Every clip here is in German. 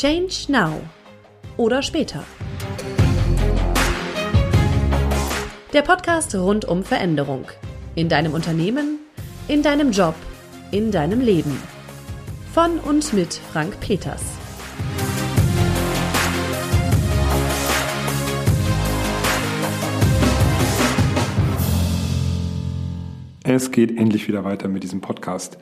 Change Now oder später. Der Podcast rund um Veränderung. In deinem Unternehmen, in deinem Job, in deinem Leben. Von und mit Frank Peters. Es geht endlich wieder weiter mit diesem Podcast.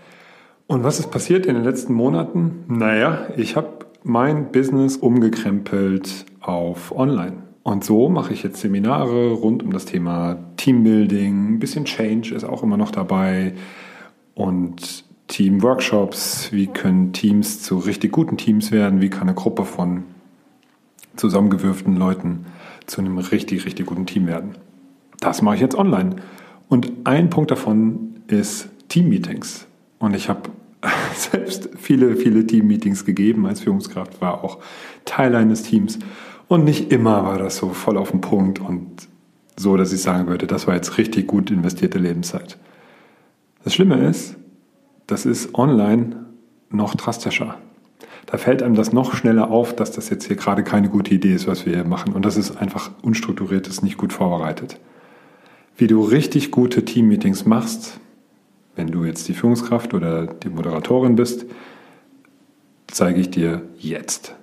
Und was ist passiert in den letzten Monaten? Naja, ich habe mein Business umgekrempelt auf Online. Und so mache ich jetzt Seminare rund um das Thema Teambuilding, ein bisschen Change ist auch immer noch dabei und Teamworkshops, wie können Teams zu richtig guten Teams werden, wie kann eine Gruppe von zusammengewürften Leuten zu einem richtig, richtig guten Team werden. Das mache ich jetzt online. Und ein Punkt davon ist Teammeetings. Und ich habe selbst viele, viele Teammeetings gegeben als Führungskraft, war auch Teil eines Teams. Und nicht immer war das so voll auf den Punkt und so, dass ich sagen würde, das war jetzt richtig gut investierte Lebenszeit. Das Schlimme ist, das ist online noch drastischer. Da fällt einem das noch schneller auf, dass das jetzt hier gerade keine gute Idee ist, was wir hier machen. Und das ist einfach unstrukturiert, ist nicht gut vorbereitet. Wie du richtig gute Teammeetings machst, wenn du jetzt die Führungskraft oder die Moderatorin bist, zeige ich dir jetzt.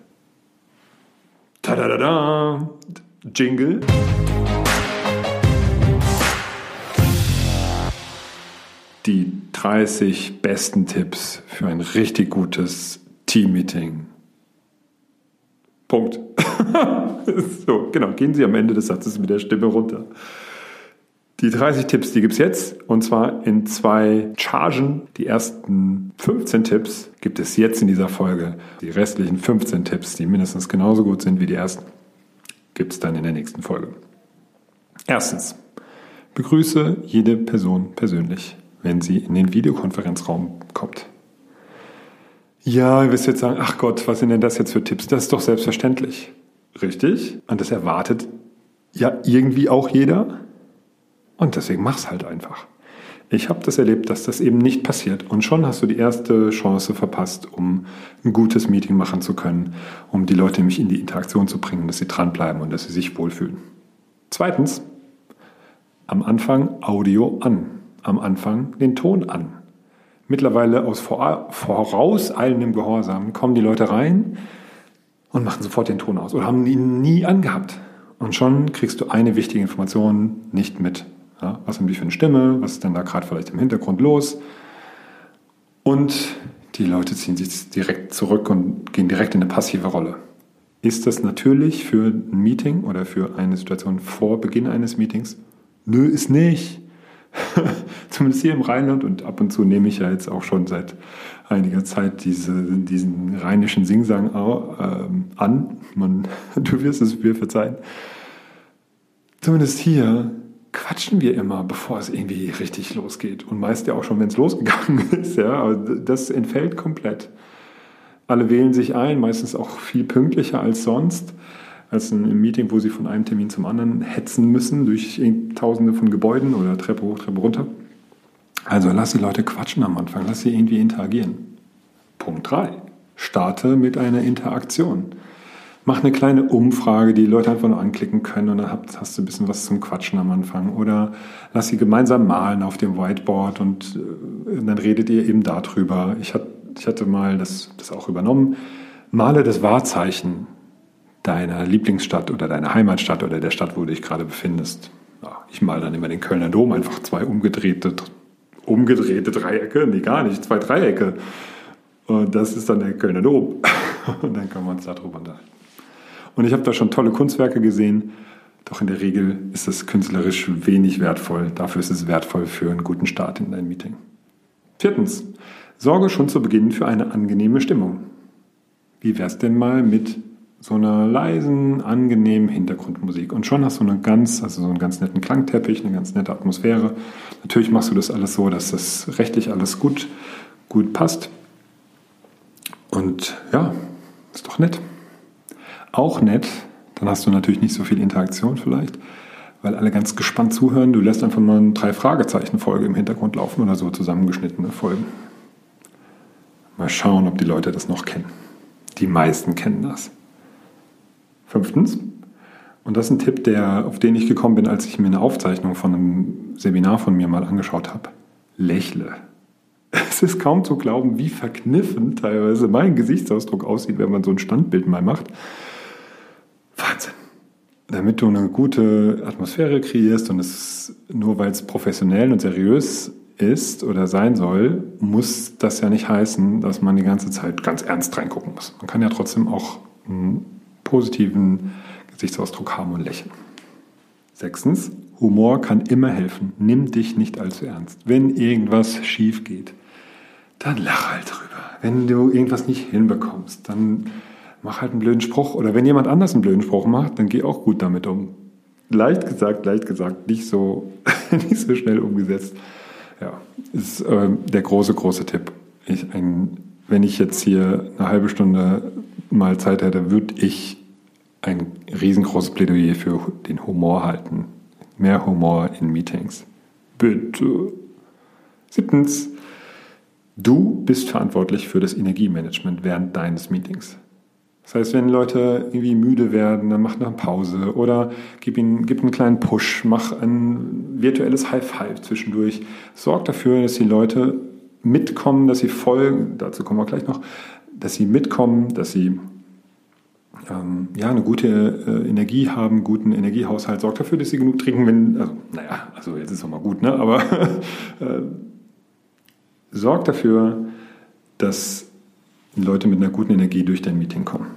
Tadadada! Jingle. Die 30 besten Tipps für ein richtig gutes Teammeeting. Punkt. so, genau. Gehen Sie am Ende des Satzes mit der Stimme runter. Die 30 Tipps, die gibt es jetzt und zwar in zwei Chargen. Die ersten 15 Tipps gibt es jetzt in dieser Folge. Die restlichen 15 Tipps, die mindestens genauso gut sind wie die ersten, gibt es dann in der nächsten Folge. Erstens, begrüße jede Person persönlich, wenn sie in den Videokonferenzraum kommt. Ja, ihr wirst jetzt sagen, ach Gott, was sind denn das jetzt für Tipps? Das ist doch selbstverständlich. Richtig? Und das erwartet ja irgendwie auch jeder. Und deswegen mach's halt einfach. Ich habe das erlebt, dass das eben nicht passiert. Und schon hast du die erste Chance verpasst, um ein gutes Meeting machen zu können, um die Leute nämlich in die Interaktion zu bringen, dass sie dranbleiben und dass sie sich wohlfühlen. Zweitens, am Anfang Audio an. Am Anfang den Ton an. Mittlerweile aus vorauseilendem Gehorsam kommen die Leute rein und machen sofort den Ton aus oder haben ihn nie angehabt. Und schon kriegst du eine wichtige Information nicht mit. Ja, was haben die für eine Stimme? Was ist denn da gerade vielleicht im Hintergrund los? Und die Leute ziehen sich direkt zurück und gehen direkt in eine passive Rolle. Ist das natürlich für ein Meeting oder für eine Situation vor Beginn eines Meetings? Nö, ist nicht. Zumindest hier im Rheinland und ab und zu nehme ich ja jetzt auch schon seit einiger Zeit diese, diesen rheinischen Singsang ähm, an. Man, du wirst es mir verzeihen. Zumindest hier quatschen wir immer, bevor es irgendwie richtig losgeht. Und meist ja auch schon, wenn es losgegangen ist. Ja, aber das entfällt komplett. Alle wählen sich ein, meistens auch viel pünktlicher als sonst, als in einem Meeting, wo sie von einem Termin zum anderen hetzen müssen, durch tausende von Gebäuden oder Treppe hoch, Treppe runter. Also lass die Leute quatschen am Anfang, lass sie irgendwie interagieren. Punkt 3. Starte mit einer Interaktion mach eine kleine Umfrage, die Leute einfach nur anklicken können und dann hast, du ein bisschen was zum Quatschen am Anfang. Oder lass sie gemeinsam malen auf dem Whiteboard und, und äh, dann redet ihr eben darüber. Ich, hat, ich hatte mal das, das auch übernommen. Male das Wahrzeichen deiner Lieblingsstadt oder deiner Heimatstadt oder der Stadt, wo du dich gerade befindest. Ich male dann immer den Kölner Dom, einfach zwei umgedrehte, umgedrehte Dreiecke, nee, gar nicht, zwei Dreiecke. Und das ist dann der Kölner Dom. Und dann können wir uns darüber unterhalten. Und ich habe da schon tolle Kunstwerke gesehen. Doch in der Regel ist es künstlerisch wenig wertvoll. Dafür ist es wertvoll für einen guten Start in dein Meeting. Viertens, sorge schon zu Beginn für eine angenehme Stimmung. Wie wär's denn mal mit so einer leisen, angenehmen Hintergrundmusik? Und schon hast du eine ganz, also so einen ganz netten Klangteppich, eine ganz nette Atmosphäre. Natürlich machst du das alles so, dass das rechtlich alles gut, gut passt. Und ja, ist doch nett. Auch nett, dann hast du natürlich nicht so viel Interaktion vielleicht, weil alle ganz gespannt zuhören. Du lässt einfach mal eine Drei-Fragezeichen-Folge im Hintergrund laufen oder so zusammengeschnittene Folgen. Mal schauen, ob die Leute das noch kennen. Die meisten kennen das. Fünftens, und das ist ein Tipp, der, auf den ich gekommen bin, als ich mir eine Aufzeichnung von einem Seminar von mir mal angeschaut habe. Lächle. Es ist kaum zu glauben, wie verkniffen teilweise mein Gesichtsausdruck aussieht, wenn man so ein Standbild mal macht. Wahnsinn. Damit du eine gute Atmosphäre kreierst und es nur weil es professionell und seriös ist oder sein soll, muss das ja nicht heißen, dass man die ganze Zeit ganz ernst reingucken muss. Man kann ja trotzdem auch einen positiven Gesichtsausdruck haben und lächeln. Sechstens, Humor kann immer helfen. Nimm dich nicht allzu ernst. Wenn irgendwas schief geht, dann lach halt drüber. Wenn du irgendwas nicht hinbekommst, dann mach halt einen blöden Spruch. Oder wenn jemand anders einen blöden Spruch macht, dann geh auch gut damit um. Leicht gesagt, leicht gesagt, nicht so, nicht so schnell umgesetzt. Ja, ist äh, der große, große Tipp. Ich, ein, wenn ich jetzt hier eine halbe Stunde mal Zeit hätte, würde ich ein riesengroßes Plädoyer für den Humor halten. Mehr Humor in Meetings. Bitte. Siebtens, du bist verantwortlich für das Energiemanagement während deines Meetings. Das heißt, wenn Leute irgendwie müde werden, dann mach eine Pause oder gib ihnen gib einen kleinen Push, mach ein virtuelles High Five zwischendurch. Sorg dafür, dass die Leute mitkommen, dass sie folgen, dazu kommen wir gleich noch, dass sie mitkommen, dass sie ähm, ja, eine gute äh, Energie haben, guten Energiehaushalt, sorgt dafür, dass sie genug trinken, wenn, also, naja, also jetzt ist es mal gut, ne? aber äh, sorgt dafür, dass Leute mit einer guten Energie durch dein Meeting kommen.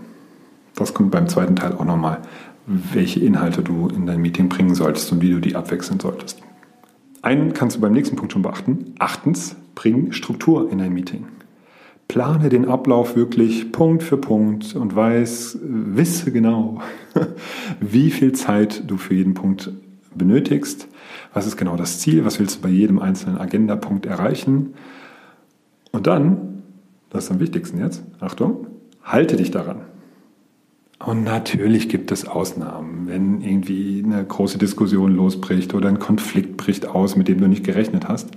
Das kommt beim zweiten Teil auch nochmal, welche Inhalte du in dein Meeting bringen solltest und wie du die abwechseln solltest. Einen kannst du beim nächsten Punkt schon beachten. Achtens, bring Struktur in dein Meeting plane den Ablauf wirklich Punkt für Punkt und weiß, wisse genau, wie viel Zeit du für jeden Punkt benötigst. Was ist genau das Ziel? Was willst du bei jedem einzelnen Agendapunkt erreichen? Und dann, das ist am wichtigsten jetzt, Achtung, halte dich daran. Und natürlich gibt es Ausnahmen, wenn irgendwie eine große Diskussion losbricht oder ein Konflikt bricht aus, mit dem du nicht gerechnet hast.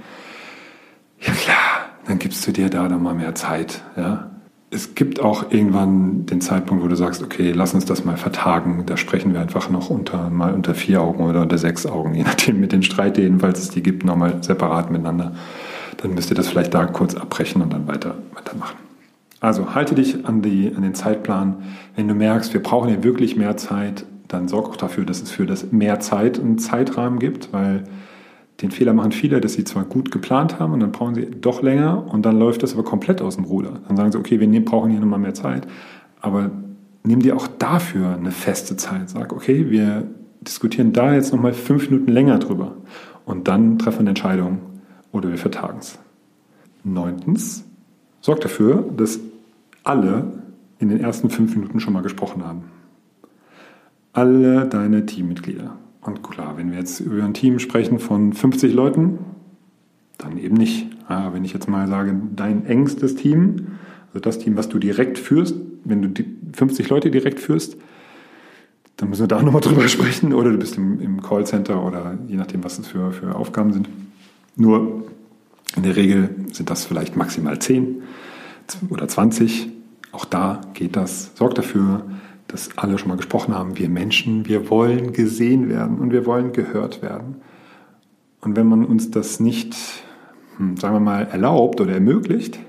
Ja klar, dann gibst du dir da dann mal mehr Zeit. Ja? Es gibt auch irgendwann den Zeitpunkt, wo du sagst, okay, lass uns das mal vertagen. Da sprechen wir einfach noch unter, mal unter vier Augen oder unter sechs Augen, je nachdem mit den Streitideen, falls es die gibt, nochmal separat miteinander. Dann müsst ihr das vielleicht da kurz abbrechen und dann weiter, weitermachen. Also halte dich an, die, an den Zeitplan. Wenn du merkst, wir brauchen hier wirklich mehr Zeit, dann sorg auch dafür, dass es für das mehr Zeit einen Zeitrahmen gibt, weil den Fehler machen viele, dass sie zwar gut geplant haben und dann brauchen sie doch länger und dann läuft das aber komplett aus dem Ruder. Dann sagen sie, okay, wir brauchen hier nochmal mehr Zeit, aber nimm dir auch dafür eine feste Zeit. Sag, okay, wir diskutieren da jetzt nochmal fünf Minuten länger drüber und dann treffen wir eine Entscheidung oder wir vertagen es. Neuntens, sorg dafür, dass alle in den ersten fünf Minuten schon mal gesprochen haben. Alle deine Teammitglieder. Und klar, wenn wir jetzt über ein Team sprechen von 50 Leuten, dann eben nicht. Ja, wenn ich jetzt mal sage, dein engstes Team, also das Team, was du direkt führst, wenn du die 50 Leute direkt führst, dann müssen wir da nochmal drüber sprechen. Oder du bist im, im Callcenter oder je nachdem, was es für, für Aufgaben sind. Nur in der Regel sind das vielleicht maximal 10 oder 20. Auch da geht das. Sorgt dafür, dass alle schon mal gesprochen haben, wir Menschen, wir wollen gesehen werden und wir wollen gehört werden. Und wenn man uns das nicht, hm, sagen wir mal, erlaubt oder ermöglicht,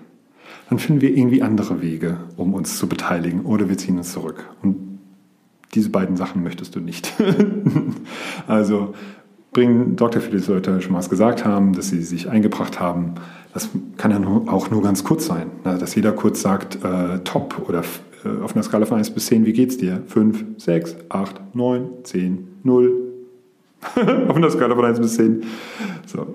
dann finden wir irgendwie andere Wege, um uns zu beteiligen oder wir ziehen uns zurück. Und diese beiden Sachen möchtest du nicht. also bringen Dr. die Leute schon mal was gesagt haben, dass sie sich eingebracht haben. Das kann ja auch nur ganz kurz sein, ne? dass jeder kurz sagt, äh, top oder äh, auf einer Skala von 1 bis 10, wie geht's dir? 5, 6, 8, 9, 10, 0. auf einer Skala von 1 bis 10. So.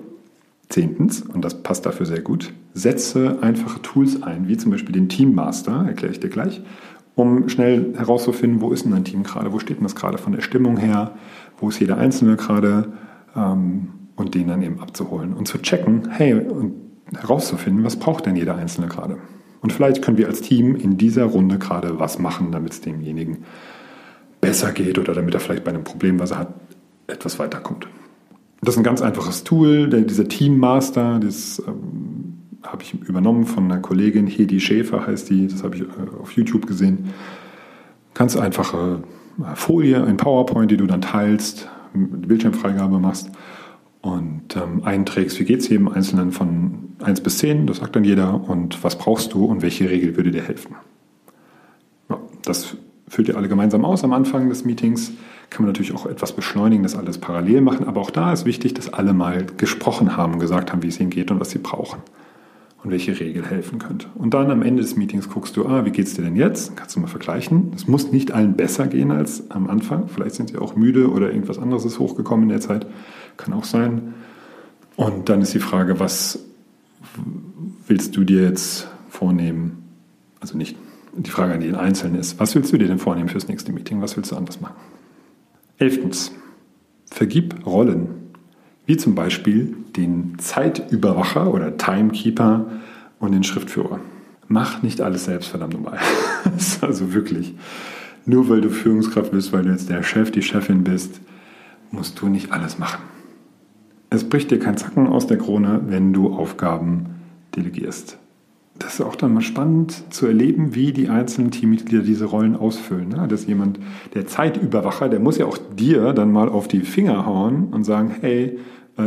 Zehntens, und das passt dafür sehr gut, setze einfache Tools ein, wie zum Beispiel den Teammaster, erkläre ich dir gleich, um schnell herauszufinden, wo ist denn dein Team gerade, wo steht denn das gerade von der Stimmung her, wo ist jeder Einzelne gerade ähm, und den dann eben abzuholen und zu checken, hey, und herauszufinden, was braucht denn jeder Einzelne gerade. Und vielleicht können wir als Team in dieser Runde gerade was machen, damit es demjenigen besser geht oder damit er vielleicht bei einem Problem, was er hat, etwas weiterkommt. Das ist ein ganz einfaches Tool, der, dieser Team Master, das ähm, habe ich übernommen von einer Kollegin, Hedi Schäfer heißt die, das habe ich äh, auf YouTube gesehen. Ganz einfache Folie, ein PowerPoint, die du dann teilst, Bildschirmfreigabe machst und ähm, einträgst, wie geht es jedem Einzelnen von 1 bis 10, das sagt dann jeder, und was brauchst du und welche Regel würde dir helfen. Ja, das füllt ihr alle gemeinsam aus am Anfang des Meetings. Kann man natürlich auch etwas beschleunigen, das alles parallel machen, aber auch da ist wichtig, dass alle mal gesprochen haben, gesagt haben, wie es ihnen geht und was sie brauchen und welche Regel helfen könnte. Und dann am Ende des Meetings guckst du, ah, wie es dir denn jetzt? Kannst du mal vergleichen. Es muss nicht allen besser gehen als am Anfang. Vielleicht sind sie auch müde oder irgendwas anderes ist hochgekommen in der Zeit. Kann auch sein. Und dann ist die Frage, was willst du dir jetzt vornehmen? Also nicht die Frage an den Einzelnen ist, was willst du dir denn vornehmen fürs nächste Meeting? Was willst du anders machen? Elftens, vergib Rollen wie zum Beispiel den Zeitüberwacher oder Timekeeper und den Schriftführer. Mach nicht alles selbst, verdammt nochmal. also wirklich. Nur weil du Führungskraft bist, weil du jetzt der Chef, die Chefin bist, musst du nicht alles machen. Es bricht dir kein Zacken aus der Krone, wenn du Aufgaben delegierst. Das ist auch dann mal spannend zu erleben, wie die einzelnen Teammitglieder diese Rollen ausfüllen. Ne? Dass jemand, der Zeitüberwacher, der muss ja auch dir dann mal auf die Finger hauen und sagen, hey,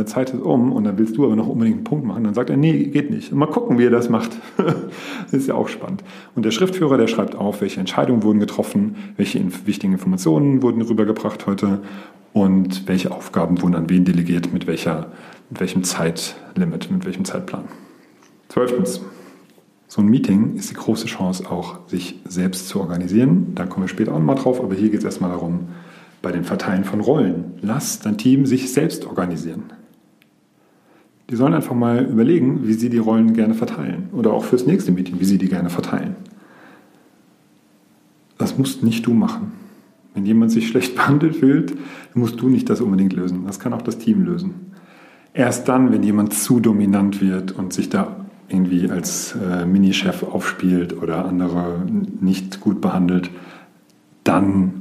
Zeit ist um und dann willst du aber noch unbedingt einen Punkt machen. Dann sagt er, nee, geht nicht. Mal gucken, wie er das macht. ist ja auch spannend. Und der Schriftführer, der schreibt auf, welche Entscheidungen wurden getroffen, welche wichtigen Informationen wurden rübergebracht heute und welche Aufgaben wurden an wen delegiert, mit, welcher, mit welchem Zeitlimit, mit welchem Zeitplan. Zwölftens. So ein Meeting ist die große Chance auch, sich selbst zu organisieren. Da kommen wir später auch mal drauf, aber hier geht es erstmal darum, bei dem Verteilen von Rollen. Lass dein Team sich selbst organisieren. Die sollen einfach mal überlegen, wie sie die Rollen gerne verteilen. Oder auch fürs nächste Meeting, wie sie die gerne verteilen. Das musst nicht du machen. Wenn jemand sich schlecht behandelt fühlt, musst du nicht das unbedingt lösen. Das kann auch das Team lösen. Erst dann, wenn jemand zu dominant wird und sich da irgendwie als äh, Mini-Chef aufspielt oder andere nicht gut behandelt, dann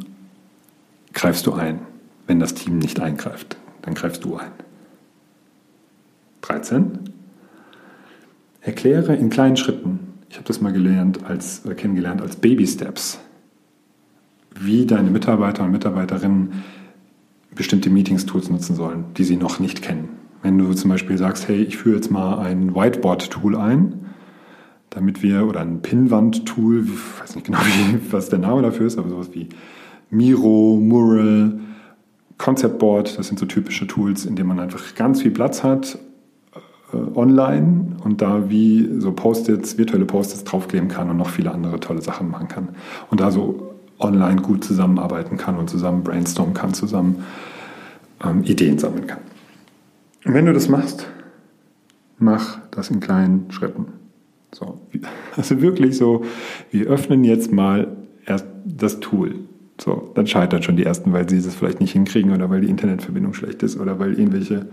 greifst du ein. Wenn das Team nicht eingreift, dann greifst du ein. 13. Erkläre in kleinen Schritten, ich habe das mal gelernt als, äh, kennengelernt als Baby Steps, wie deine Mitarbeiter und Mitarbeiterinnen bestimmte Meetings-Tools nutzen sollen, die sie noch nicht kennen. Wenn du zum Beispiel sagst, hey, ich führe jetzt mal ein Whiteboard-Tool ein, damit wir, oder ein Pinwand-Tool, ich weiß nicht genau, wie, was der Name dafür ist, aber sowas wie Miro, Mural, Concept Board, das sind so typische Tools, in denen man einfach ganz viel Platz hat online und da wie so Post-its, virtuelle Post-its draufkleben kann und noch viele andere tolle Sachen machen kann. Und da so online gut zusammenarbeiten kann und zusammen brainstormen kann, zusammen ähm, Ideen sammeln kann. Und wenn du das machst, mach das in kleinen Schritten. So, also wirklich so, wir öffnen jetzt mal erst das Tool. So, dann scheitern schon die ersten, weil sie es vielleicht nicht hinkriegen oder weil die Internetverbindung schlecht ist oder weil irgendwelche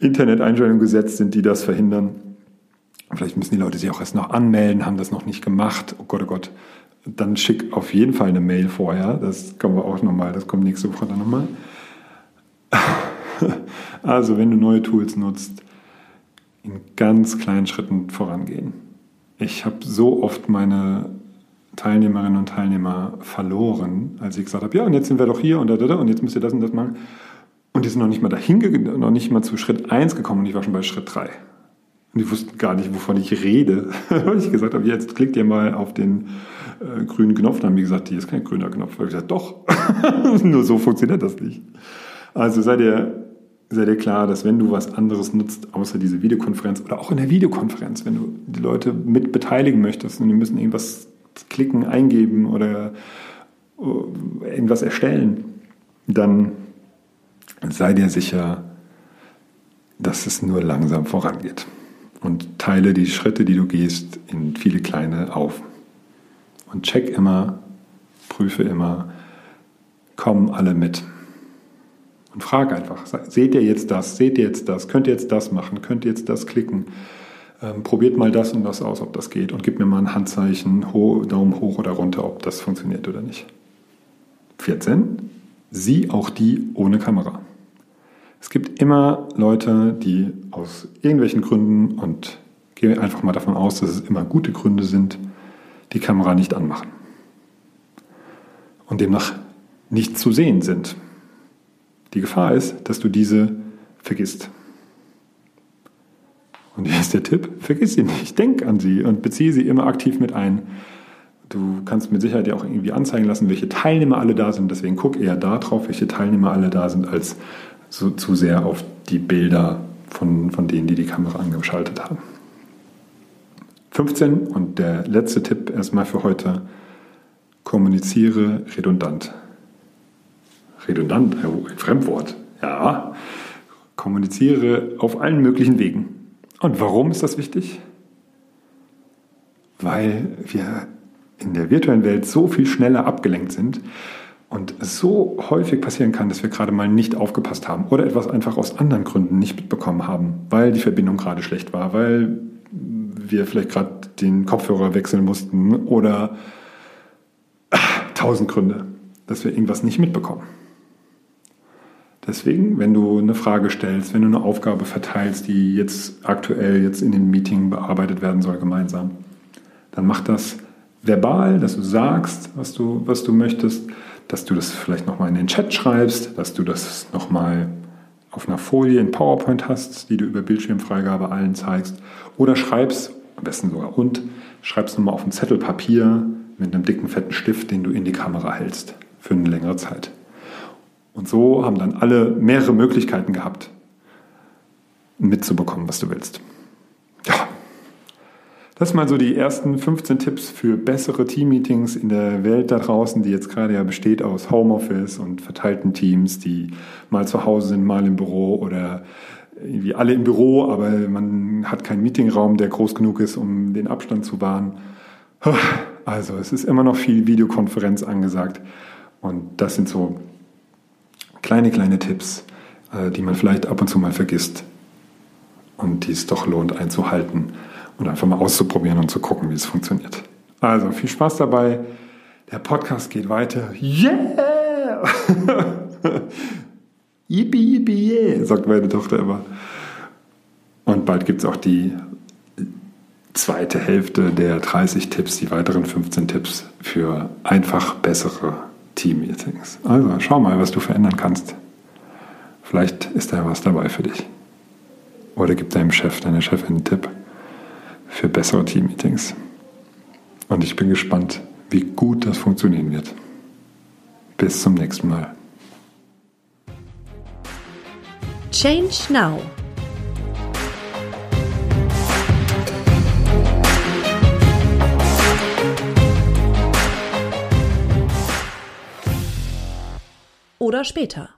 Internet-Einstellungen gesetzt sind, die das verhindern. Vielleicht müssen die Leute sich auch erst noch anmelden, haben das noch nicht gemacht. Oh Gott, oh Gott. Dann schick auf jeden Fall eine Mail vorher. Das kommen wir auch nochmal, das kommt nächste Woche dann nochmal. Also, wenn du neue Tools nutzt, in ganz kleinen Schritten vorangehen. Ich habe so oft meine Teilnehmerinnen und Teilnehmer verloren, als ich gesagt habe, ja, und jetzt sind wir doch hier und da, da, da, und jetzt müsst ihr das und das machen. Und die sind noch nicht mal dahin, noch nicht mal zu Schritt 1 gekommen und ich war schon bei Schritt 3. Und die wussten gar nicht, wovon ich rede. Weil ich gesagt habe, jetzt klickt ihr mal auf den äh, grünen Knopf. Dann haben die gesagt, hier ist kein grüner Knopf. Weil ich gesagt, doch. Nur so funktioniert das nicht. Also seid ihr, seid ihr klar, dass wenn du was anderes nutzt, außer diese Videokonferenz oder auch in der Videokonferenz, wenn du die Leute mit beteiligen möchtest und die müssen irgendwas klicken, eingeben oder äh, irgendwas erstellen, dann sei dir sicher, dass es nur langsam vorangeht. Und teile die Schritte, die du gehst, in viele kleine auf. Und check immer, prüfe immer, kommen alle mit. Und frag einfach, seht ihr jetzt das, seht ihr jetzt das, könnt ihr jetzt das machen, könnt ihr jetzt das klicken ähm, probiert mal das und das aus, ob das geht und gib mir mal ein Handzeichen, ho Daumen hoch oder runter, ob das funktioniert oder nicht. 14. Sieh auch die ohne Kamera. Es gibt immer Leute, die aus irgendwelchen Gründen und gehe einfach mal davon aus, dass es immer gute Gründe sind, die Kamera nicht anmachen. Und demnach nicht zu sehen sind. Die Gefahr ist, dass du diese vergisst. Und hier ist der Tipp, vergiss sie nicht, denk an sie und beziehe sie immer aktiv mit ein. Du kannst mit Sicherheit ja auch irgendwie anzeigen lassen, welche Teilnehmer alle da sind. Deswegen guck eher da drauf, welche Teilnehmer alle da sind, als so zu sehr auf die Bilder von, von denen, die die Kamera angeschaltet haben. 15 und der letzte Tipp erstmal für heute, kommuniziere redundant. Redundant, ein Fremdwort. Ja, kommuniziere auf allen möglichen Wegen. Und warum ist das wichtig? Weil wir in der virtuellen Welt so viel schneller abgelenkt sind und so häufig passieren kann, dass wir gerade mal nicht aufgepasst haben oder etwas einfach aus anderen Gründen nicht mitbekommen haben, weil die Verbindung gerade schlecht war, weil wir vielleicht gerade den Kopfhörer wechseln mussten oder tausend Gründe, dass wir irgendwas nicht mitbekommen. Deswegen, wenn du eine Frage stellst, wenn du eine Aufgabe verteilst, die jetzt aktuell jetzt in dem Meeting bearbeitet werden soll gemeinsam, dann mach das verbal, dass du sagst, was du, was du möchtest, dass du das vielleicht nochmal in den Chat schreibst, dass du das nochmal auf einer Folie in PowerPoint hast, die du über Bildschirmfreigabe allen zeigst, oder schreibst, am besten sogar und, schreibst nochmal auf ein Zettel Papier mit einem dicken, fetten Stift, den du in die Kamera hältst für eine längere Zeit. Und so haben dann alle mehrere Möglichkeiten gehabt, mitzubekommen, was du willst. Das sind mal so die ersten 15 Tipps für bessere Teammeetings in der Welt da draußen, die jetzt gerade ja besteht aus Homeoffice und verteilten Teams, die mal zu Hause sind, mal im Büro oder irgendwie alle im Büro, aber man hat keinen Meetingraum, der groß genug ist, um den Abstand zu wahren. Also es ist immer noch viel Videokonferenz angesagt und das sind so kleine, kleine Tipps, äh, die man vielleicht ab und zu mal vergisst und die es doch lohnt einzuhalten und einfach mal auszuprobieren und zu gucken, wie es funktioniert. Also viel Spaß dabei. Der Podcast geht weiter. Yeah! yippie, yippie, yeah, sagt meine Tochter immer. Und bald gibt es auch die zweite Hälfte der 30 Tipps, die weiteren 15 Tipps für einfach bessere Team-Meetings. Also schau mal, was du verändern kannst. Vielleicht ist da was dabei für dich. Oder gib deinem Chef, deiner Chefin einen Tipp für bessere Team-Meetings. Und ich bin gespannt, wie gut das funktionieren wird. Bis zum nächsten Mal. Change Now. Oder später.